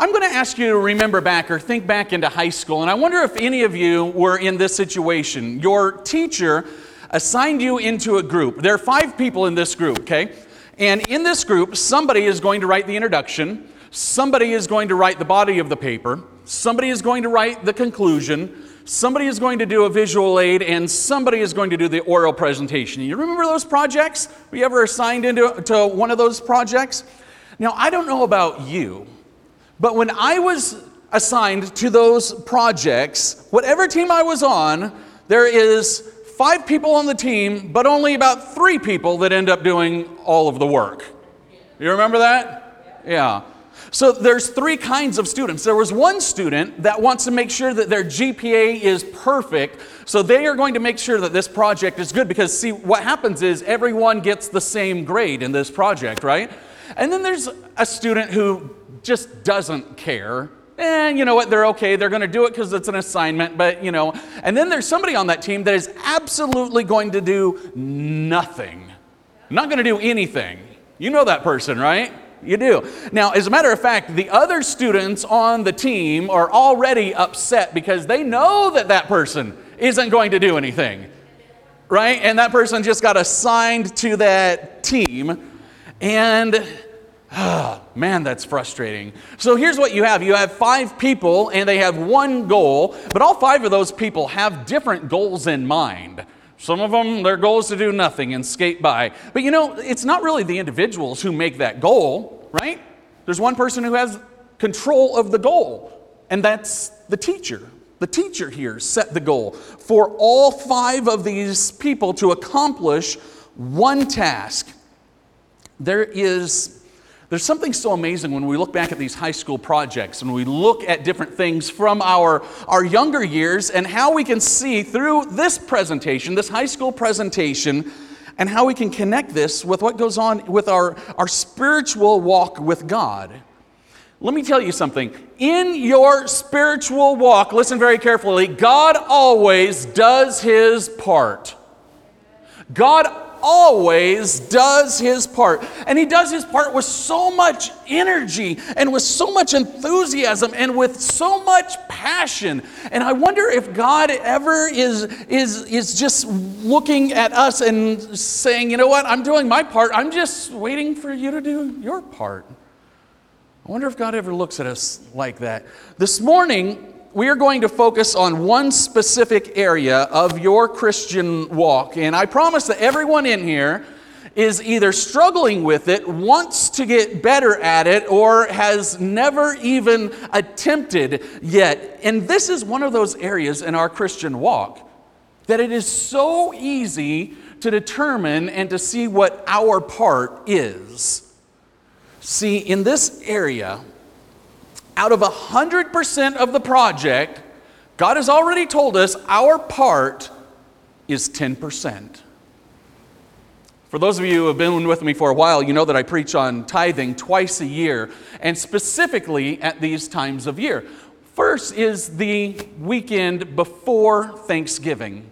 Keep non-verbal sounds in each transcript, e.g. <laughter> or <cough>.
I'm going to ask you to remember back or think back into high school, and I wonder if any of you were in this situation. Your teacher assigned you into a group. There are five people in this group, okay? And in this group, somebody is going to write the introduction, somebody is going to write the body of the paper, somebody is going to write the conclusion, somebody is going to do a visual aid, and somebody is going to do the oral presentation. You remember those projects? Were you ever assigned into to one of those projects? Now, I don't know about you. But when I was assigned to those projects, whatever team I was on, there is five people on the team, but only about three people that end up doing all of the work. You remember that? Yeah. So there's three kinds of students. There was one student that wants to make sure that their GPA is perfect, so they are going to make sure that this project is good because see what happens is everyone gets the same grade in this project, right? And then there's a student who just doesn't care. And you know what? They're okay. They're going to do it because it's an assignment, but you know. And then there's somebody on that team that is absolutely going to do nothing. Not going to do anything. You know that person, right? You do. Now, as a matter of fact, the other students on the team are already upset because they know that that person isn't going to do anything. Right? And that person just got assigned to that team. And Ah, <sighs> man, that's frustrating. So here's what you have you have five people, and they have one goal, but all five of those people have different goals in mind. Some of them, their goal is to do nothing and skate by. But you know, it's not really the individuals who make that goal, right? There's one person who has control of the goal, and that's the teacher. The teacher here set the goal for all five of these people to accomplish one task. There is there's something so amazing when we look back at these high school projects and we look at different things from our, our younger years and how we can see through this presentation, this high school presentation, and how we can connect this with what goes on with our, our spiritual walk with God. Let me tell you something. In your spiritual walk, listen very carefully, God always does his part. God always does his part. And he does his part with so much energy and with so much enthusiasm and with so much passion. And I wonder if God ever is, is, is just looking at us and saying, you know what, I'm doing my part. I'm just waiting for you to do your part. I wonder if God ever looks at us like that. This morning, we are going to focus on one specific area of your Christian walk. And I promise that everyone in here is either struggling with it, wants to get better at it, or has never even attempted yet. And this is one of those areas in our Christian walk that it is so easy to determine and to see what our part is. See, in this area, out of 100% of the project, God has already told us our part is 10%. For those of you who have been with me for a while, you know that I preach on tithing twice a year, and specifically at these times of year. First is the weekend before Thanksgiving.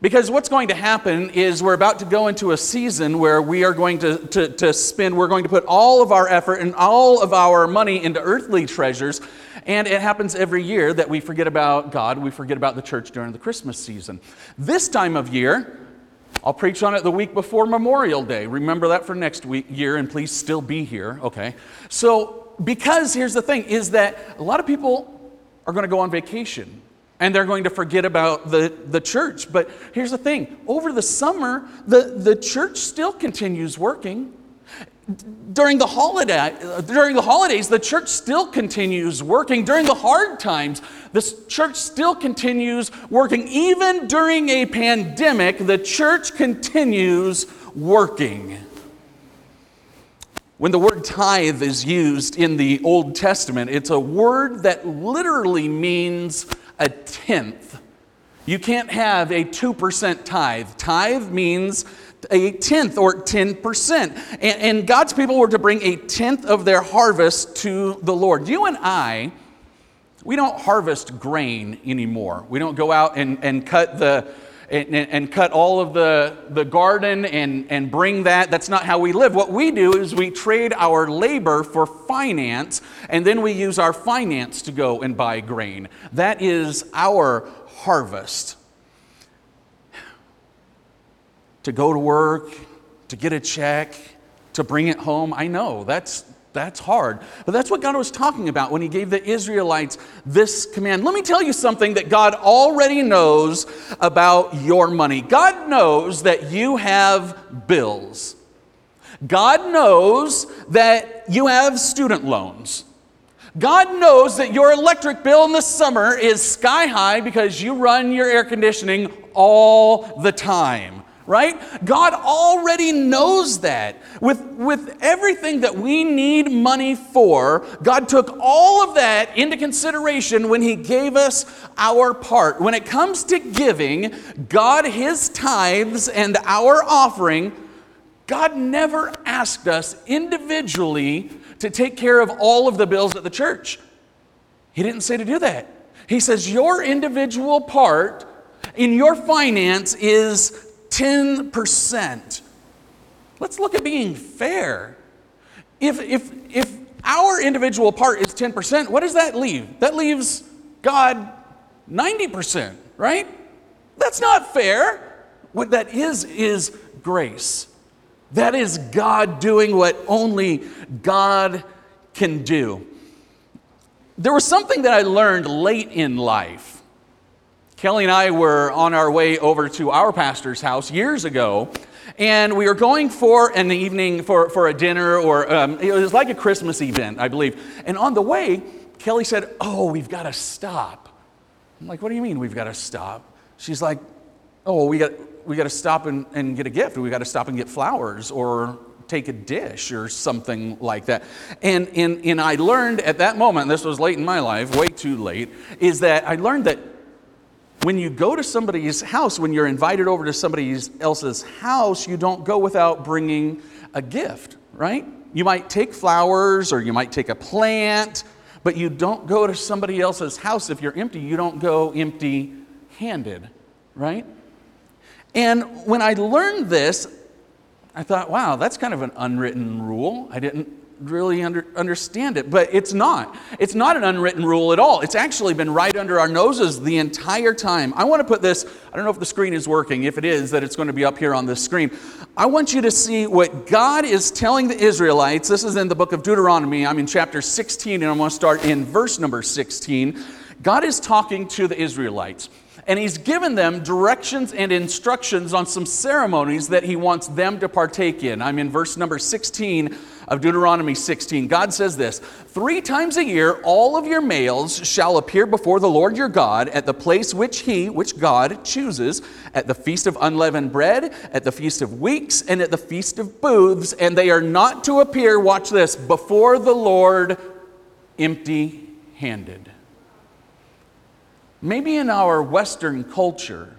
Because what's going to happen is we're about to go into a season where we are going to, to, to, spend, we're going to put all of our effort and all of our money into earthly treasures. And it happens every year that we forget about God, we forget about the church during the Christmas season. This time of year, I'll preach on it the week before Memorial Day. Remember that for next week, year, and please still be here, okay? So, because here's the thing is that a lot of people are going to go on vacation and they're going to forget about the, the church. But here's the thing over the summer, the, the church still continues working. During the, holiday, during the holidays, the church still continues working. During the hard times, the church still continues working. Even during a pandemic, the church continues working. When the word tithe is used in the Old Testament, it's a word that literally means a tenth. You can't have a 2% tithe. Tithe means a tenth or 10%. And, and, God's people were to bring a tenth of their harvest to the Lord. You and I, we don't harvest grain anymore. We don't go out and, and cut the and, and, cut all of the, the garden and, and bring that. That's not how we live. What we do is we trade our labor for finance, and then we use our finance to go and buy grain. That is our harvest. To go to work, to get a check, to bring it home, I know that's that's hard. But that's what God was talking about when He gave the Israelites this command. Let me tell you something that God already knows about your money. God knows that you have bills. God knows that you have student loans. God knows that your electric bill in the summer is sky high because you run your air conditioning all the time right? God already knows that. With, with everything that we need money for, God took all of that into consideration when He gave us our part. When it comes to giving God His tithes and our offering, God never asked us individually to take care of all of the bills at the church. He didn't say to do that. He says, Your individual part in your finance is 10%. Let's look at being fair. If, if, if our individual part is 10%, what does that leave? That leaves God 90%, right? That's not fair. What that is, is grace. That is God doing what only God can do. There was something that I learned late in life Kelly and I were on our way over to our pastor's house years ago, and we were going for an evening for, for a dinner, or um, it was like a Christmas event, I believe. And on the way, Kelly said, Oh, we've got to stop. I'm like, What do you mean we've got to stop? She's like, Oh, we got, we got to stop and, and get a gift. We got to stop and get flowers or take a dish or something like that. And, and, and I learned at that moment, this was late in my life, way too late, is that I learned that when you go to somebody's house, when you're invited over to somebody else's house, you don't go without bringing a gift, right? You might take flowers or you might take a plant, but you don't go to somebody else's house if you're empty. You don't go empty handed, right? And when I learned this, I thought, wow, that's kind of an unwritten rule. I didn't really under, understand it, but it's not. It's not an unwritten rule at all. It's actually been right under our noses the entire time. I want to put this, I don't know if the screen is working. If it is, that it's going to be up here on the screen. I want you to see what God is telling the Israelites. This is in the book of Deuteronomy. I'm in chapter 16, and I'm going to start in verse number 16. God is talking to the Israelites and he's given them directions and instructions on some ceremonies that he wants them to partake in. I'm in verse number 16 of Deuteronomy 16. God says this Three times a year, all of your males shall appear before the Lord your God at the place which he, which God, chooses, at the feast of unleavened bread, at the feast of weeks, and at the feast of booths, and they are not to appear, watch this, before the Lord empty handed. Maybe in our Western culture,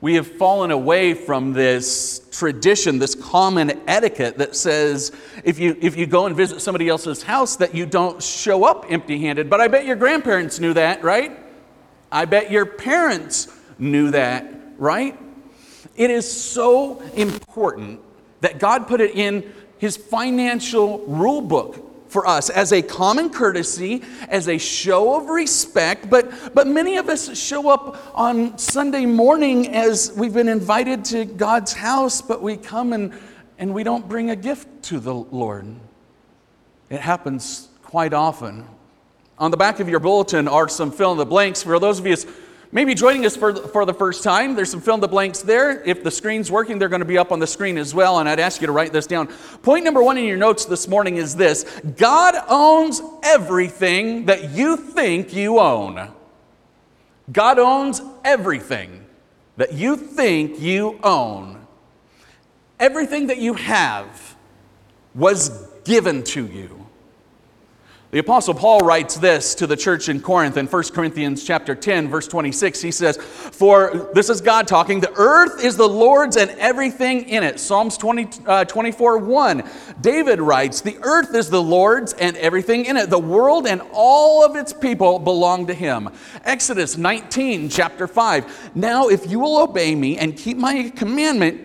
we have fallen away from this tradition, this common etiquette that says if you, if you go and visit somebody else's house, that you don't show up empty handed. But I bet your grandparents knew that, right? I bet your parents knew that, right? It is so important that God put it in His financial rule book for us as a common courtesy, as a show of respect. But, but many of us show up on Sunday morning as we've been invited to God's house, but we come and, and we don't bring a gift to the Lord. It happens quite often. On the back of your bulletin are some fill in the blanks for those of you maybe joining us for, for the first time, there's some fill in the blanks there. If the screen's working, they're going to be up on the screen as well, and I'd ask you to write this down. Point number one in your notes this morning is this God owns everything that you think you own. God owns everything that you think you own. Everything that you have was given to you. The apostle Paul writes this to the church in Corinth in 1 Corinthians chapter 10 verse 26. He says, "For this is God talking, the earth is the Lord's and everything in it." Psalms 20, uh, 24 1. David writes, "The earth is the Lord's and everything in it. The world and all of its people belong to him." Exodus 19 chapter 5. "Now if you will obey me and keep my commandment,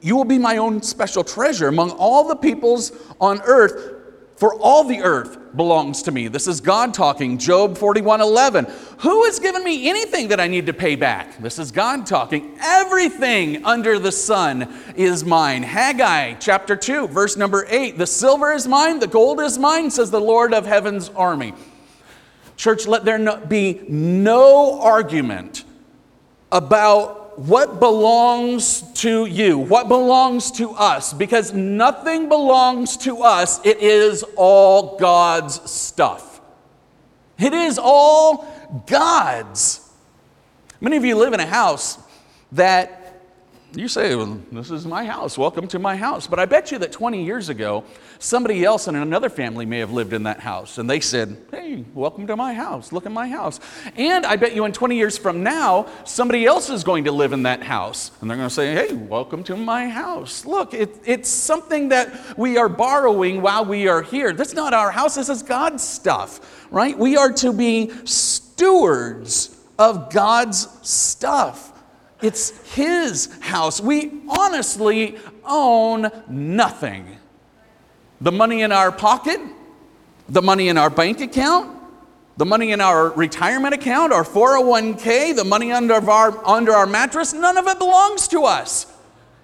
you will be my own special treasure among all the peoples on earth." For all the earth belongs to me. This is God talking. Job 41 11. Who has given me anything that I need to pay back? This is God talking. Everything under the sun is mine. Haggai chapter 2, verse number 8. The silver is mine, the gold is mine, says the Lord of heaven's army. Church, let there be no argument about what belongs to you, what belongs to us, because nothing belongs to us. It is all God's stuff. It is all God's. Many of you live in a house that you say, well, This is my house. Welcome to my house. But I bet you that 20 years ago, somebody else in another family may have lived in that house. And they said, Hey, welcome to my house. Look at my house. And I bet you in 20 years from now, somebody else is going to live in that house. And they're going to say, Hey, welcome to my house. Look, it, it's something that we are borrowing while we are here. That's not our house, this is God's stuff, right? We are to be stewards of God's stuff. It's His house. We honestly own nothing. The money in our pocket, the money in our bank account, the money in our retirement account, our 401k, the money under our, under our mattress, none of it belongs to us.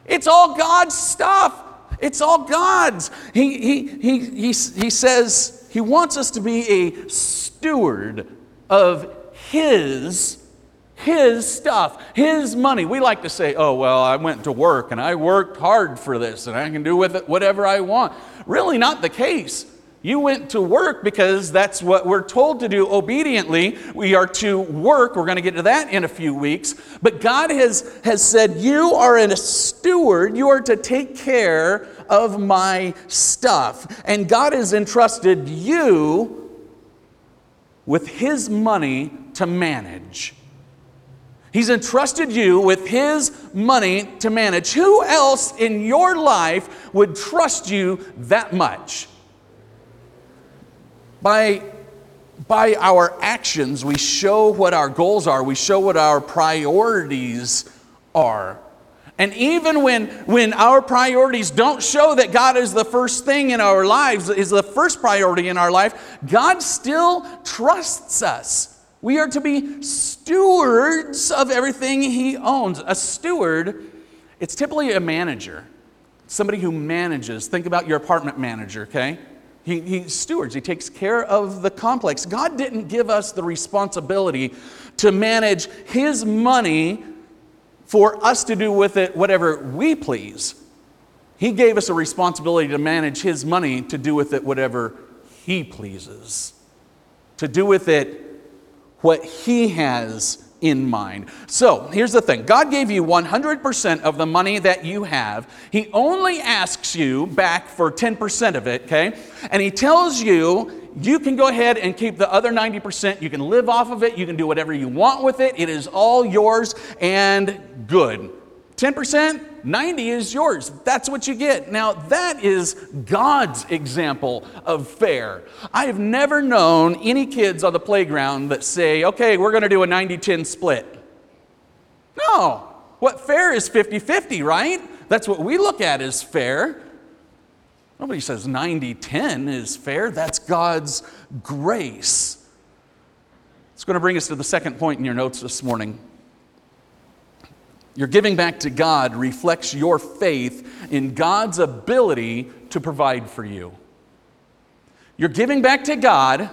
It's all God's stuff. It's all God's. He, he, he, he, he says he wants us to be a steward of His his stuff, his money. We like to say, oh, well, I went to work and I worked hard for this and I can do with it whatever I want. Really, not the case. You went to work because that's what we're told to do obediently. We are to work. We're going to get to that in a few weeks. But God has, has said, You are a steward. You are to take care of my stuff. And God has entrusted you with His money to manage. He's entrusted you with His money to manage. Who else in your life would trust you that much? By, by our actions, we show what our goals are, we show what our priorities are. And even when, when our priorities don't show that God is the first thing in our lives, is the first priority in our life, God still trusts us. We are to be stewards of everything he owns. A steward, it's typically a manager, somebody who manages. Think about your apartment manager, okay? He, he stewards, he takes care of the complex. God didn't give us the responsibility to manage his money for us to do with it whatever we please. He gave us a responsibility to manage his money to do with it whatever he pleases, to do with it what He has in mind. So here's the thing God gave you 100% of the money that you have. He only asks you back for 10% of it, okay? And He tells you you can go ahead and keep the other 90%. You can live off of it. You can do whatever you want with it. It is all yours and good. 10%, 90 is yours. That's what you get. Now, that is God's example of fair. I have never known any kids on the playground that say, okay, we're going to do a 90 10 split. No. What fair is 50 50, right? That's what we look at as fair. Nobody says 90 10 is fair. That's God's grace. It's going to bring us to the second point in your notes this morning. Your giving back to God reflects your faith in God's ability to provide for you. Your giving back to God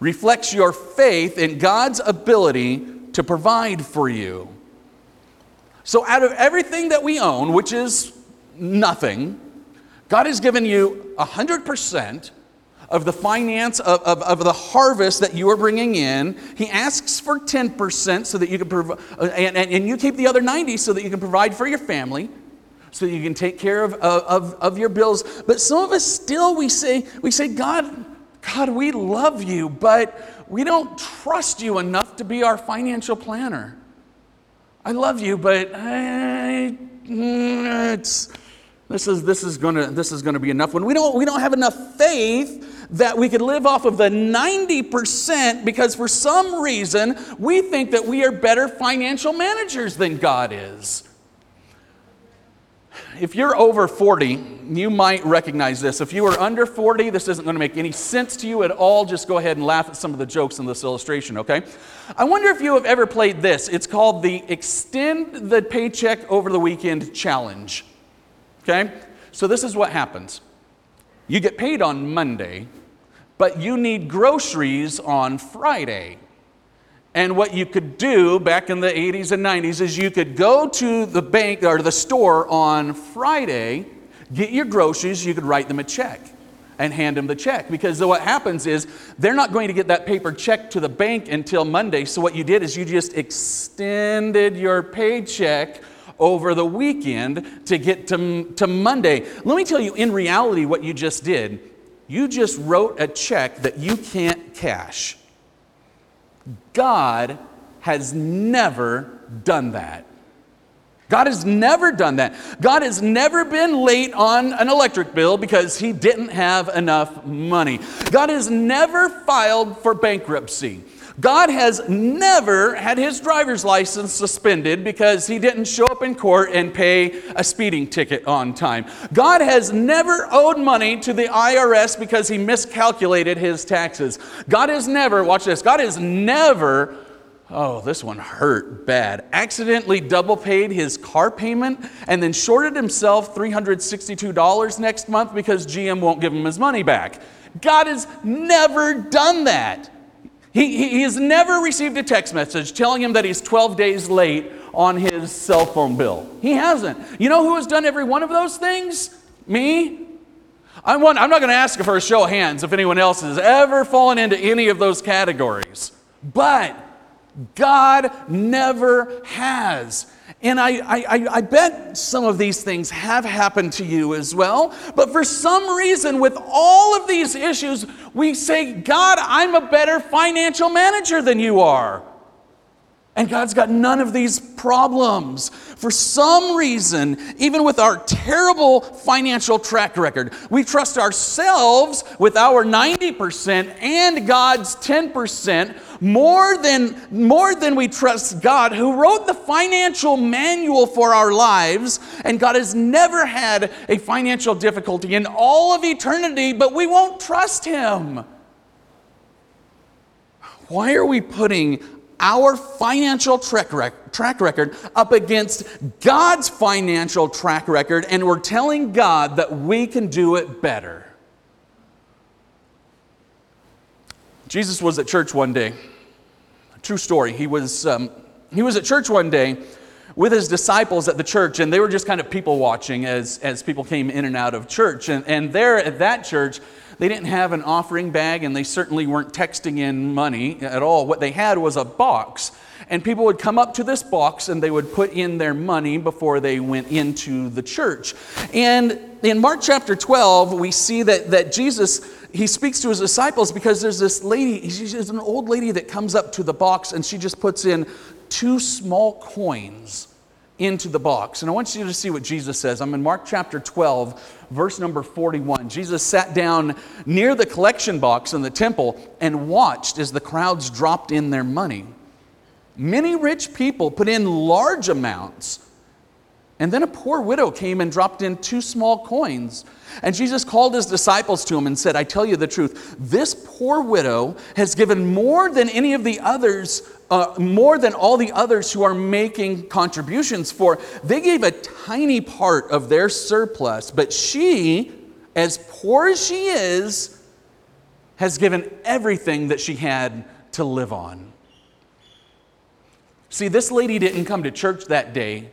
reflects your faith in God's ability to provide for you. So, out of everything that we own, which is nothing, God has given you 100% of the finance of, of, of, the harvest that you are bringing in. He asks for 10% so that you can provide, uh, and, and, and, you keep the other 90 so that you can provide for your family, so that you can take care of, of, of your bills. But some of us still, we say, we say, God, God, we love you, but we don't trust you enough to be our financial planner. I love you, but I, it's, this is, this is gonna this is gonna be enough. When we don't we don't have enough faith that we could live off of the 90% because for some reason we think that we are better financial managers than God is. If you're over 40, you might recognize this. If you are under 40, this isn't going to make any sense to you at all. Just go ahead and laugh at some of the jokes in this illustration, okay? I wonder if you have ever played this. It's called the Extend the Paycheck Over the Weekend Challenge. Okay? So this is what happens you get paid on Monday, but you need groceries on Friday. And what you could do back in the 80s and 90s is you could go to the bank or the store on Friday, get your groceries, you could write them a check and hand them the check. Because what happens is they're not going to get that paper check to the bank until Monday. So what you did is you just extended your paycheck over the weekend to get to, to Monday. Let me tell you, in reality, what you just did, you just wrote a check that you can't cash. God has never done that. God has never done that. God has never been late on an electric bill because he didn't have enough money. God has never filed for bankruptcy. God has never had his driver's license suspended because he didn't show up in court and pay a speeding ticket on time. God has never owed money to the IRS because he miscalculated his taxes. God has never, watch this, God has never Oh, this one hurt bad. Accidentally double paid his car payment and then shorted himself $362 next month because GM won't give him his money back. God has never done that. He, he, has never received a text message telling him that he's 12 days late on his cell phone bill. He hasn't. You know who has done every one of those things? Me. I'm, one, I'm not going to ask for a show of hands if anyone else has ever fallen into any of those categories. But God never has. And I, I, I, bet some of these things have happened to you as well. But for some reason, with all of these issues, we say, God, I'm a better financial manager than you are. And God's got none of these problems. For some reason, even with our terrible financial track record, we trust ourselves with our 90% and God's 10% more than, more than we trust God, who wrote the financial manual for our lives. And God has never had a financial difficulty in all of eternity, but we won't trust Him. Why are we putting our financial track, rec- track record up against God's financial track record, and we're telling God that we can do it better. Jesus was at church one day. True story. He was, um, he was at church one day with his disciples at the church, and they were just kind of people watching as, as people came in and out of church. And, and there at that church, they didn't have an offering bag and they certainly weren't texting in money at all. What they had was a box. And people would come up to this box and they would put in their money before they went into the church. And in Mark chapter 12, we see that, that Jesus, he speaks to his disciples because there's this lady, she's an old lady that comes up to the box and she just puts in two small coins into the box. And I want you to see what Jesus says. I'm in Mark chapter 12, verse number 41. Jesus sat down near the collection box in the temple and watched as the crowds dropped in their money. Many rich people put in large amounts. And then a poor widow came and dropped in two small coins. And Jesus called his disciples to him and said, I tell you the truth, this poor widow has given more than any of the others uh, more than all the others who are making contributions for. They gave a tiny part of their surplus, but she, as poor as she is, has given everything that she had to live on. See, this lady didn't come to church that day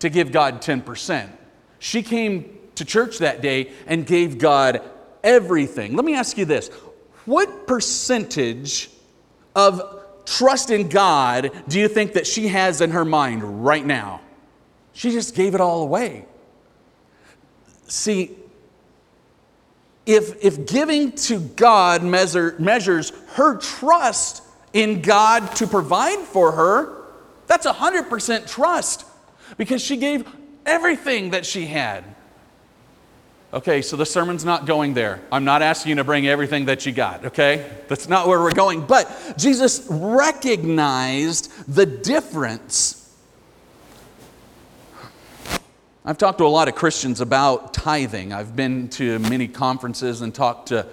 to give God 10%. She came to church that day and gave God everything. Let me ask you this what percentage of trust in God do you think that she has in her mind right now? She just gave it all away. See, if, if giving to God measure, measures her trust in God to provide for her, that's 100% trust because she gave everything that she had. Okay, so the sermon's not going there. I'm not asking you to bring everything that you got, okay? That's not where we're going. But Jesus recognized the difference. I've talked to a lot of Christians about tithing. I've been to many conferences and talked to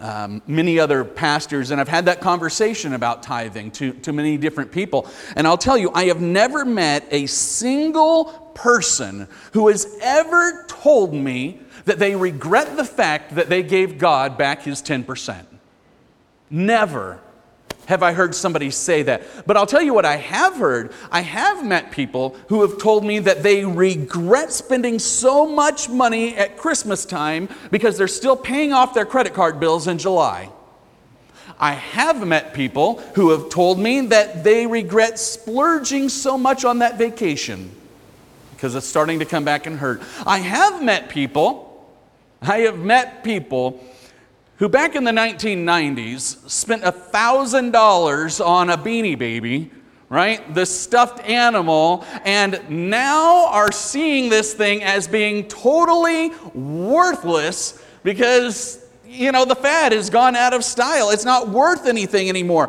um, many other pastors, and I've had that conversation about tithing to, to many different people. And I'll tell you, I have never met a single person who has ever told me that they regret the fact that they gave God back his 10%. Never have I heard somebody say that. But I'll tell you what I have heard. I have met people who have told me that they regret spending so much money at Christmas time because they're still paying off their credit card bills in July. I have met people who have told me that they regret splurging so much on that vacation because it's starting to come back and hurt. I have met people I have met people who back in the 1990s spent $1,000 on a beanie baby, right? The stuffed animal, and now are seeing this thing as being totally worthless because you know, the fad has gone out of style. It's not worth anything anymore.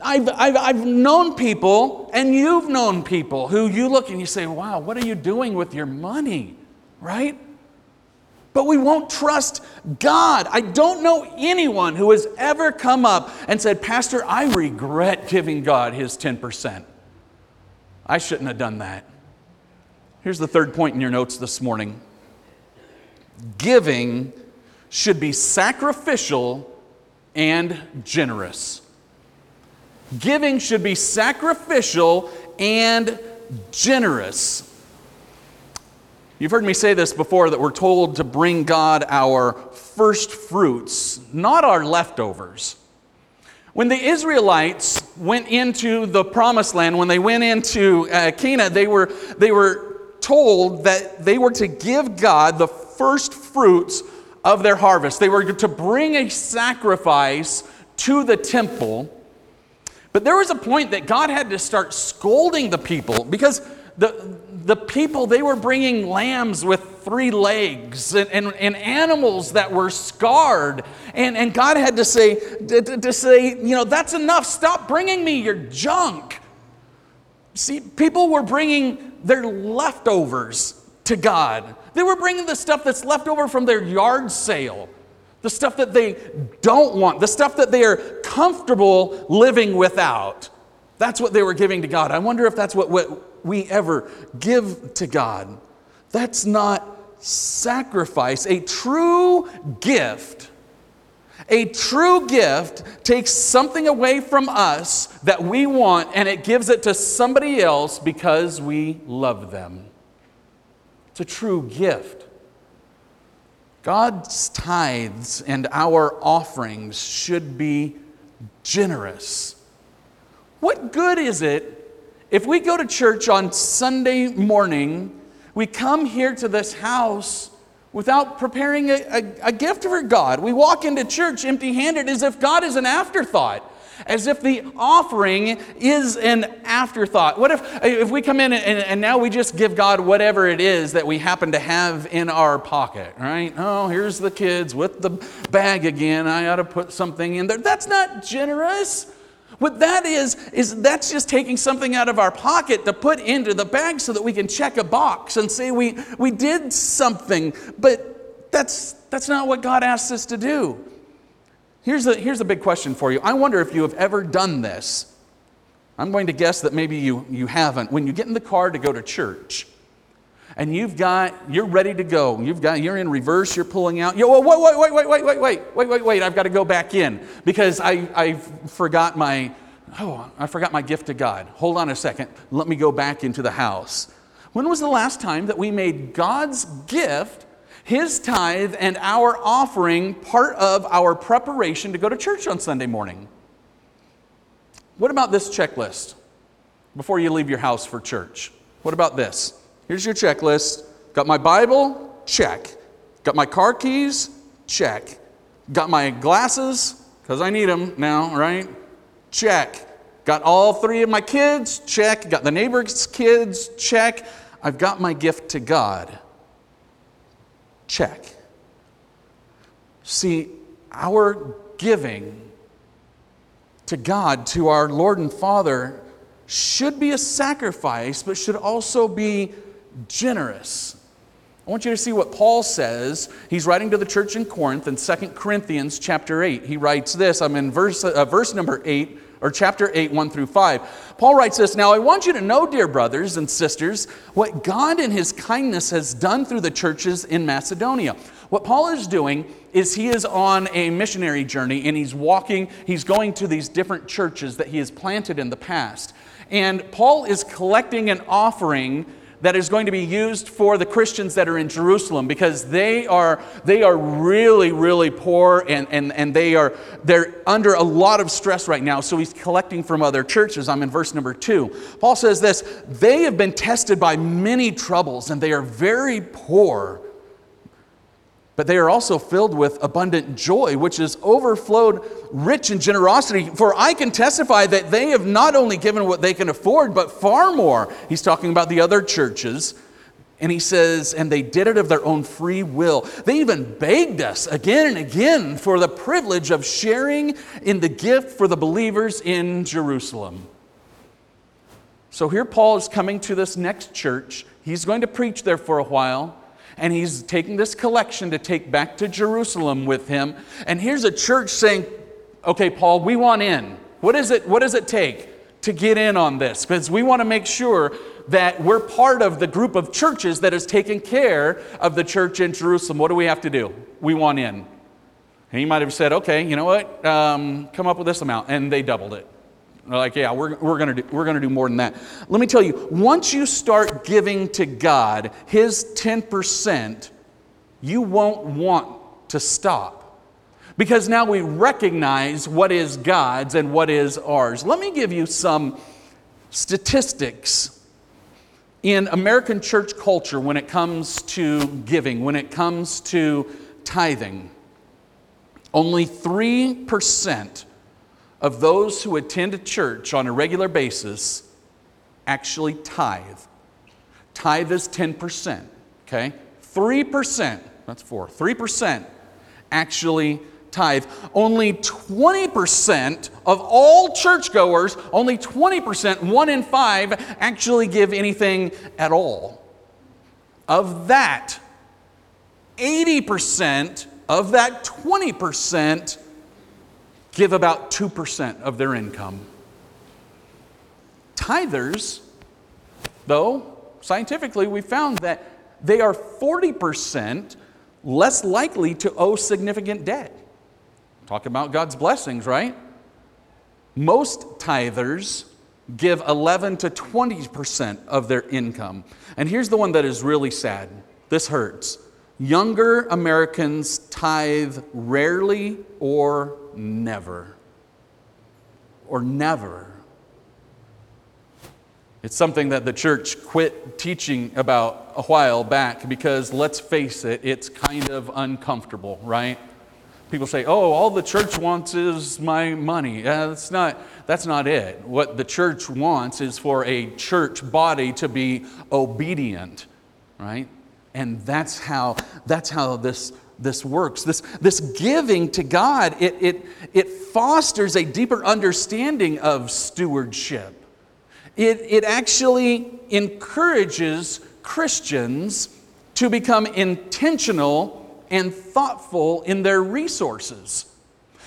I've, I've, I've known people, and you've known people, who you look and you say, wow, what are you doing with your money, right? But we won't trust God. I don't know anyone who has ever come up and said, Pastor, I regret giving God his 10%. I shouldn't have done that. Here's the third point in your notes this morning giving should be sacrificial and generous. Giving should be sacrificial and generous. You've heard me say this before that we're told to bring God our first fruits, not our leftovers. When the Israelites went into the promised land, when they went into uh, Canaan, they were, they were told that they were to give God the first fruits of their harvest. They were to bring a sacrifice to the temple. But there was a point that God had to start scolding the people because the, the people, they were bringing lambs with three legs and, and, and animals that were scarred. And, and God had to say, to, to say, you know, that's enough. Stop bringing me your junk. See, people were bringing their leftovers to God. They were bringing the stuff that's left over from their yard sale, the stuff that they don't want, the stuff that they are comfortable living without. That's what they were giving to God. I wonder if that's what, what we ever give to God. That's not sacrifice. A true gift, a true gift takes something away from us that we want and it gives it to somebody else because we love them. It's a true gift. God's tithes and our offerings should be generous. What good is it if we go to church on Sunday morning, we come here to this house without preparing a, a, a gift for God. We walk into church empty handed as if God is an afterthought as if the offering is an afterthought. What if, if we come in and, and, now we just give God whatever it is that we happen to have in our pocket, right? Oh, here's the kids with the bag again. I ought to put something in there. That's not generous. What that is, is that's just taking something out of our pocket to put into the bag so that we can check a box and say we, we did something. But that's, that's not what God asks us to do. Here's a, here's a big question for you. I wonder if you have ever done this. I'm going to guess that maybe you, you haven't. When you get in the car to go to church, and you've got, you're ready to go. You've got, you're in reverse, you're pulling out. Yo, wait, wait, wait, wait, wait, wait, wait, wait, wait, wait. I've got to go back in because I, I forgot my, oh, I forgot my gift to God. Hold on a second. Let me go back into the house. When was the last time that we made God's gift, His tithe, and our offering part of our preparation to go to church on Sunday morning? What about this checklist before you leave your house for church? What about this? Here's your checklist. Got my Bible? Check. Got my car keys? Check. Got my glasses, because I need them now, right? Check. Got all three of my kids? Check. Got the neighbor's kids? Check. I've got my gift to God. Check. See, our giving to God, to our Lord and Father, should be a sacrifice, but should also be generous. I want you to see what Paul says. He's writing to the church in Corinth in 2 Corinthians chapter 8. He writes this. I'm in verse, uh, verse number 8, or chapter 8, 1 through 5. Paul writes this Now I want you to know, dear brothers and sisters, what God in his kindness has done through the churches in Macedonia. What Paul is doing is he is on a missionary journey and he's walking, he's going to these different churches that he has planted in the past. And Paul is collecting an offering that is going to be used for the Christians that are in Jerusalem because they are, they are really, really poor and, and, and they are they're under a lot of stress right now. So he's collecting from other churches. I'm in verse number two. Paul says this they have been tested by many troubles and they are very poor but they are also filled with abundant joy, which is overflowed rich in generosity. For I can testify that they have not only given what they can afford, but far more. He's talking about the other churches. And he says, and they did it of their own free will. They even begged us again and again for the privilege of sharing in the gift for the believers in Jerusalem. So here Paul is coming to this next church. He's going to preach there for a while and he's taking this collection to take back to Jerusalem with him. And here's a church saying, Okay, Paul, we want in. What, is it, what does it take to get in on this? Because we want to make sure that we're part of the group of churches that is taking care of the church in Jerusalem. What do we have to do? We want in. And he might have said, okay, you know what? Um, come up with this amount. And they doubled it. They're like, yeah, we're, we're going we're to do more than that. Let me tell you, once you start giving to God His 10%, you won't want to stop. Because now we recognize what is God's and what is ours. Let me give you some statistics in American church culture when it comes to giving, when it comes to tithing. Only 3% of those who attend a church on a regular basis actually tithe. Tithe is 10%, okay? 3%, that's four, 3% actually tithe. Only 20% of all churchgoers, only 20%, one in five, actually give anything at all. Of that, 80% of that 20% give about 2% of their income. Tithers, though, scientifically, we found that they are 40% less likely to owe significant debt. Talk about God's blessings, right? Most tithers give 11 to 20% of their income. And here's the one that is really sad. This hurts. Younger Americans tithe rarely or never. Or never. It's something that the church quit teaching about a while back because let's face it, it's kind of uncomfortable, right? People say, oh, all the church wants is my money. Yeah, that's, not, that's not it. What the church wants is for a church body to be obedient, right? And that's how, that's how this, this works. This, this giving to God, it, it, it fosters a deeper understanding of stewardship. It, it actually encourages Christians to become intentional and thoughtful in their resources.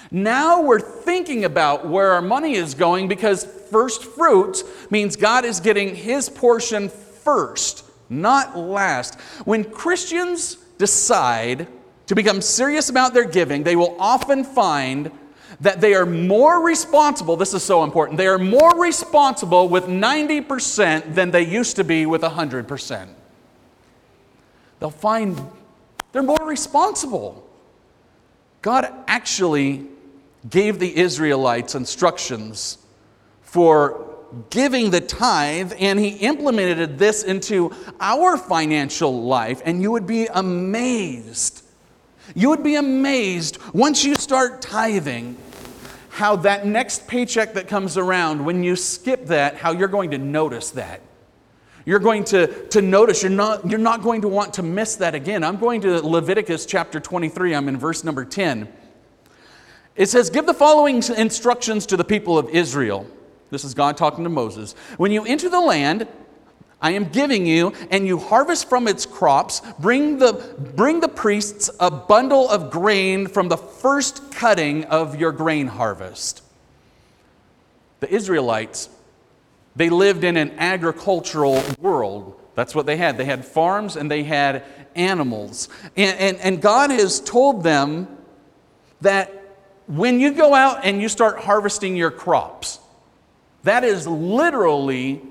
Now we're thinking about where our money is going because first fruits means God is getting his portion first not last. When Christians decide to become serious about their giving, they will often find that they are more responsible. This is so important. They are more responsible with 90% than they used to be with 100%. They'll find they're more responsible. God actually gave the Israelites instructions for giving the tithe, and he implemented this into our financial life, and you would be amazed You would be amazed once you start tithing how that next paycheck that comes around, when you skip that, how you're going to notice that. You're going to, to notice, you're not, you're not going to want to miss that again. I'm going to Leviticus chapter 23, I'm in verse number 10. It says, Give the following instructions to the people of Israel. This is God talking to Moses. When you enter the land, I am giving you, and you harvest from its crops, bring the, bring the priests a bundle of grain from the first cutting of your grain harvest. The Israelites, they lived in an agricultural world. That's what they had. They had farms and they had animals. And, and, and God has told them that when you go out and you start harvesting your crops, that is literally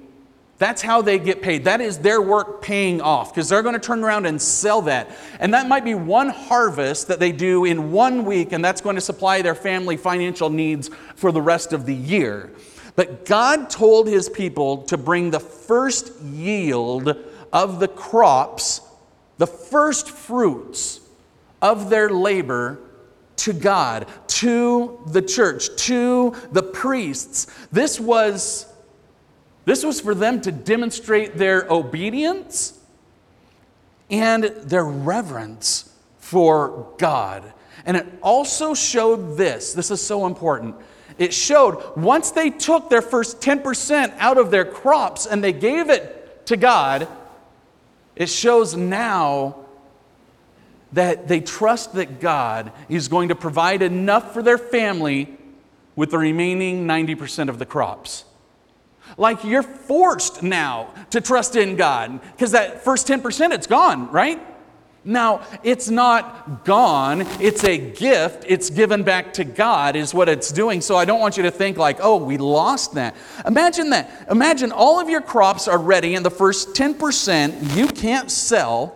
that's how they get paid. That is their work paying off because they're going to turn around and sell that. And that might be one harvest that they do in one week, and that's going to supply their family financial needs for the rest of the year. But God told his people to bring the first yield of the crops, the first fruits of their labor to God, to the church, to the priests. This was this was for them to demonstrate their obedience and their reverence for God. And it also showed this this is so important. It showed once they took their first 10% out of their crops and they gave it to God, it shows now that they trust that God is going to provide enough for their family with the remaining 90% of the crops. Like you're forced now to trust in God because that first 10%, it's gone, right? Now, it's not gone, it's a gift. It's given back to God, is what it's doing. So I don't want you to think like, oh, we lost that. Imagine that. Imagine all of your crops are ready, and the first 10% you can't sell,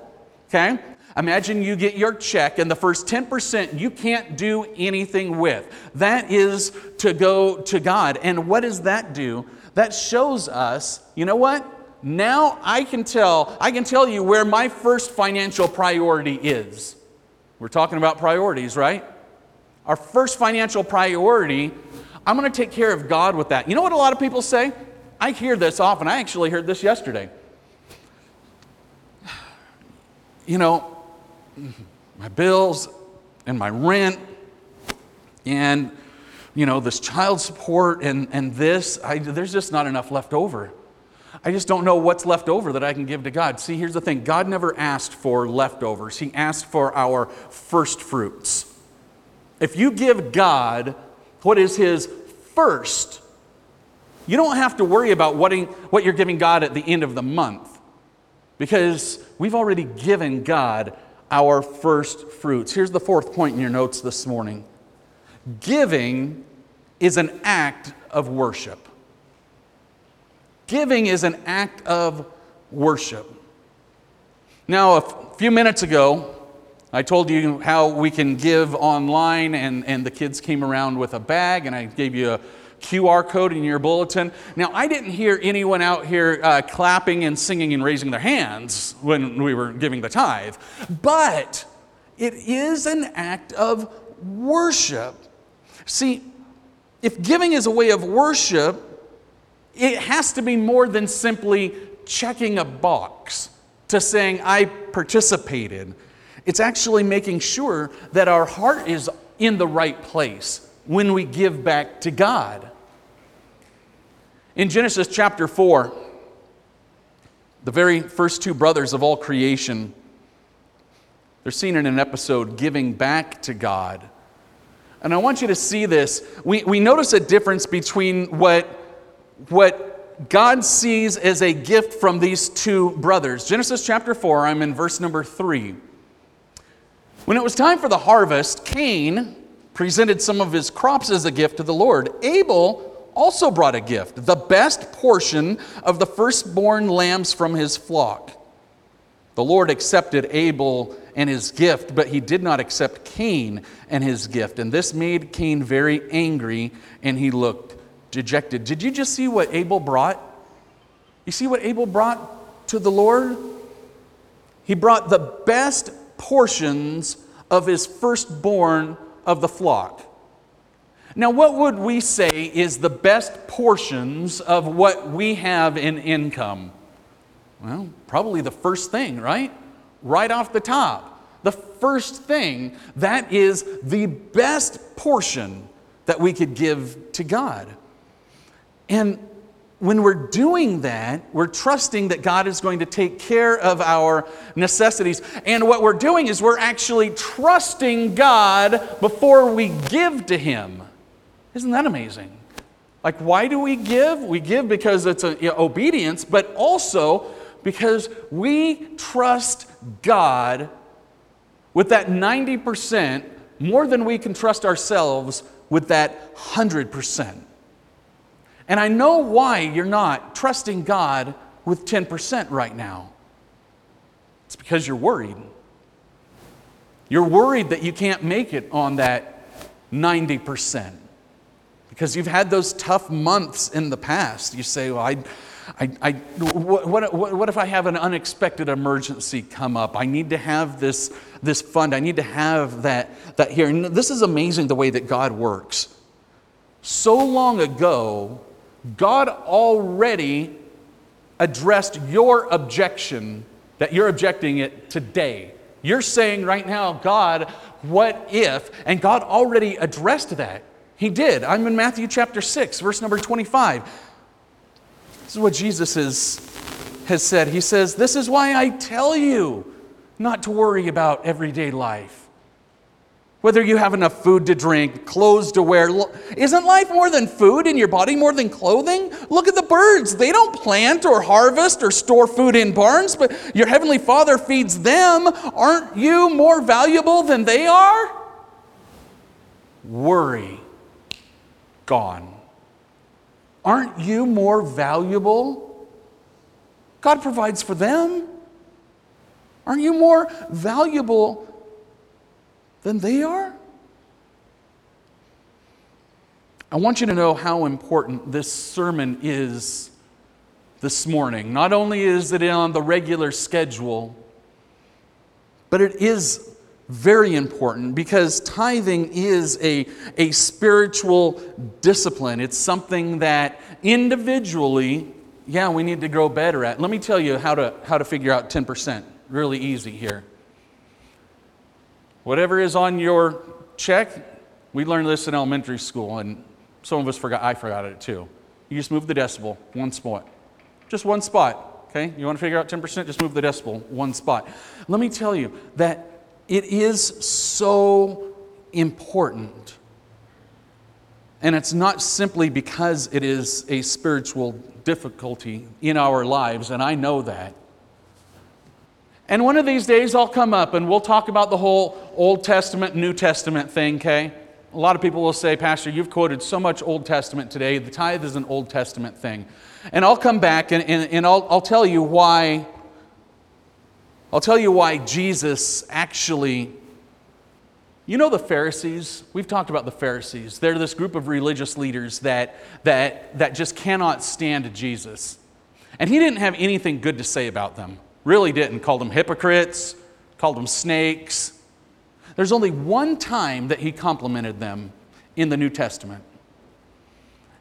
okay? Imagine you get your check, and the first 10% you can't do anything with. That is to go to God. And what does that do? that shows us, you know what? Now I can tell, I can tell you where my first financial priority is. We're talking about priorities, right? Our first financial priority, I'm going to take care of God with that. You know what a lot of people say? I hear this often. I actually heard this yesterday. <sighs> You know, my bills and my rent and you know, this child support and, and this, I, there's just not enough left over. I just don't know what's left over that I can give to God. See, here's the thing God never asked for leftovers, He asked for our first fruits. If you give God what is His first, you don't have to worry about what, what you're giving God at the end of the month because we've already given God our first fruits. Here's the fourth point in your notes this morning Giving is an act of worship. Giving is an act of worship. Now, a few minutes ago, I told you how we can give online, and, and the kids came around with a bag, and I gave you a QR code in your bulletin. Now, I didn't hear anyone out here uh, clapping and singing and raising their hands when we were giving the tithe, but it is an act of worship. See, if giving is a way of worship, it has to be more than simply checking a box to saying, I participated. It's actually making sure that our heart is in the right place when we give back to God. In Genesis chapter 4, the very first two brothers of all creation, they're seen in an episode giving back to God. And I want you to see this. We, we notice a difference between what, what God sees as a gift from these two brothers. Genesis chapter 4, I'm in verse number 3. When it was time for the harvest, Cain presented some of his crops as a gift to the Lord. Abel also brought a gift, the best portion of the firstborn lambs from his flock. The Lord accepted Abel and his gift, but he did not accept Cain and his gift. And this made Cain very angry, and he looked dejected. Did you just see what Abel brought? You see what Abel brought to the Lord? He brought the best portions of his firstborn of the flock. Now, what would we say is the best portions of what we have in income? Well, probably the first thing, right? Right off the top. The first thing, that is the best portion that we could give to God. And when we're doing that, we're trusting that God is going to take care of our necessities. And what we're doing is we're actually trusting God before we give to Him. Isn't that amazing? Like, why do we give? We give because it's a, you know, obedience, but also because we trust God with that 90% more than we can trust ourselves with that 100%. And I know why you're not trusting God with 10% right now. It's because you're worried. You're worried that you can't make it on that 90% because you've had those tough months in the past. You say, Well, I, I, I, what, what, what if I have an unexpected emergency come up? I need to have this, this fund. I need to have that, that here. And this is amazing the way that God works. So long ago, God already addressed your objection that you're objecting it today. You're saying right now, God, what if? And God already addressed that. He did. I'm in Matthew chapter 6, verse number 25. This is what Jesus is, has said. He says, This is why I tell you not to worry about everyday life whether you have enough food to drink, clothes to wear. Isn't life more than food in your body, more than clothing? Look at the birds. They don't plant or harvest or store food in barns, but your heavenly Father feeds them. Aren't you more valuable than they are? Worry gone. Aren't you more valuable? God provides for them. Aren't you more valuable than they are? I want you to know how important this sermon is this morning. Not only is it on the regular schedule, but it is very important because tithing is a, a spiritual discipline. It's something that individually, yeah, we need to grow better at. Let me tell you how to, how to figure out 10%. Really easy here. Whatever is on your check, we learned this in elementary school, and some of us forgot, I forgot it too. You just move the decimal one spot. Just one spot, okay? You want to figure out 10%? Just move the decimal one spot. Let me tell you that it is so important. And it's not simply because it is a spiritual difficulty in our lives, and I know that. And one of these days I'll come up and we'll talk about the whole Old Testament, New Testament thing, okay? A lot of people will say, Pastor, you've quoted so much Old Testament today. The tithe is an Old Testament thing. And I'll come back and, and, and I'll, I'll tell you why. I'll tell you why Jesus actually. You know the Pharisees? We've talked about the Pharisees. They're this group of religious leaders that, that, that just cannot stand Jesus. And he didn't have anything good to say about them. Really didn't. Called them hypocrites, called them snakes. There's only one time that he complimented them in the New Testament.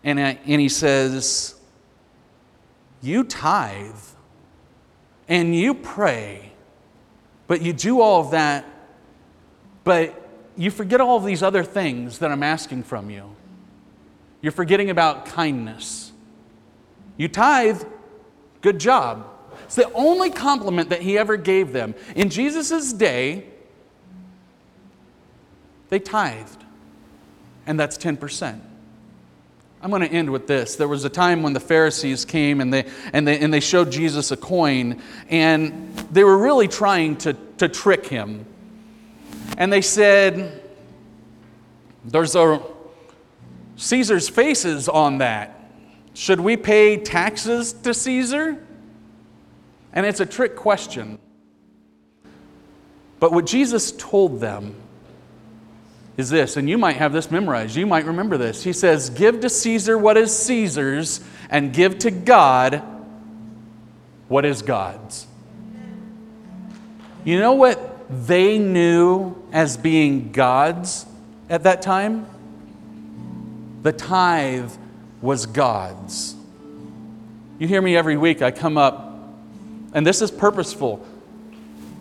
And, uh, and he says, You tithe and you pray, but you do all of that, but you forget all of these other things that I'm asking from you. You're forgetting about kindness. You tithe, good job. It's the only compliment that he ever gave them. In Jesus' day, they tithed, and that's 10%. I'm going to end with this. There was a time when the Pharisees came and they, and they, and they showed Jesus a coin, and they were really trying to, to trick him. And they said, There's a Caesar's faces on that. Should we pay taxes to Caesar? And it's a trick question. But what Jesus told them is this, and you might have this memorized, you might remember this. He says, Give to Caesar what is Caesar's, and give to God what is God's. You know what they knew as being God's at that time? The tithe was God's. You hear me every week. I come up, and this is purposeful.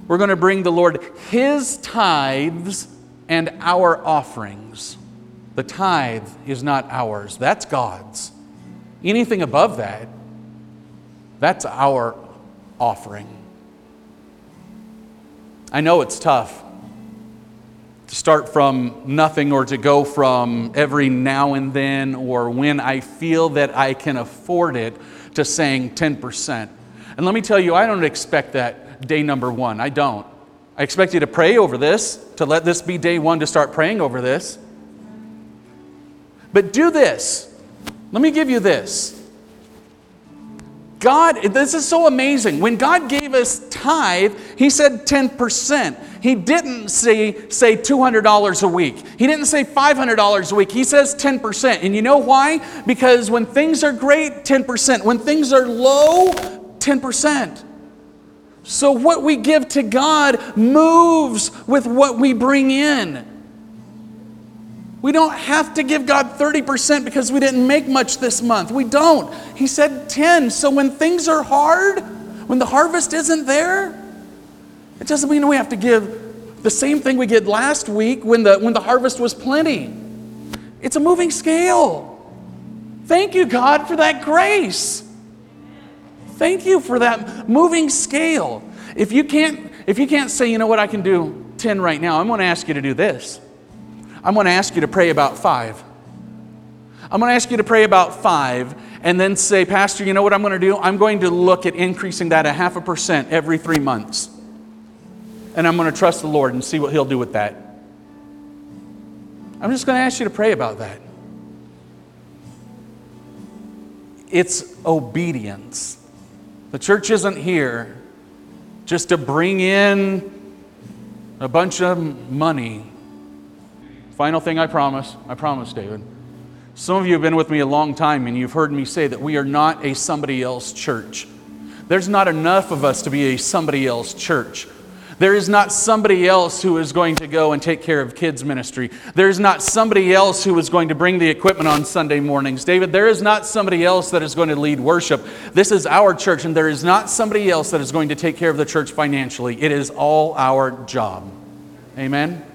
We're going to bring the Lord His tithes and our offerings. The tithe is not ours, that's God's. Anything above that, that's our offering. I know it's tough to start from nothing or to go from every now and then or when I feel that I can afford it to saying 10%. And let me tell you, I don't expect that day number one. I don't. I expect you to pray over this, to let this be day one to start praying over this. But do this. Let me give you this. God, this is so amazing. When God gave us tithe, He said 10%. He didn't say, say $200 a week. He didn't say $500 a week. He says 10%. And you know why? Because when things are great, 10%. When things are low, 10%. So what we give to God moves with what we bring in. We don't have to give God 30% because we didn't make much this month. We don't. He said 10. So when things are hard, when the harvest isn't there, it doesn't mean we have to give the same thing we did last week when the, when the harvest was plenty. It's a moving scale. Thank you, God, for that grace. Thank you for that moving scale. If you can't, if you can't say, you know what, I can do 10 right now, I'm going to ask you to do this. I'm going to ask you to pray about five. I'm going to ask you to pray about five and then say, Pastor, you know what I'm going to do? I'm going to look at increasing that a half a percent every three months. And I'm going to trust the Lord and see what He'll do with that. I'm just going to ask you to pray about that. It's obedience. The church isn't here just to bring in a bunch of money Final thing I promise, I promise, David. Some of you have been with me a long time and you've heard me say that we are not a somebody else church. There's not enough of us to be a somebody else church. There is not somebody else who is going to go and take care of kids' ministry. There is not somebody else who is going to bring the equipment on Sunday mornings. David, there is not somebody else that is going to lead worship. This is our church, and there is not somebody else that is going to take care of the church financially. It is all our job. Amen?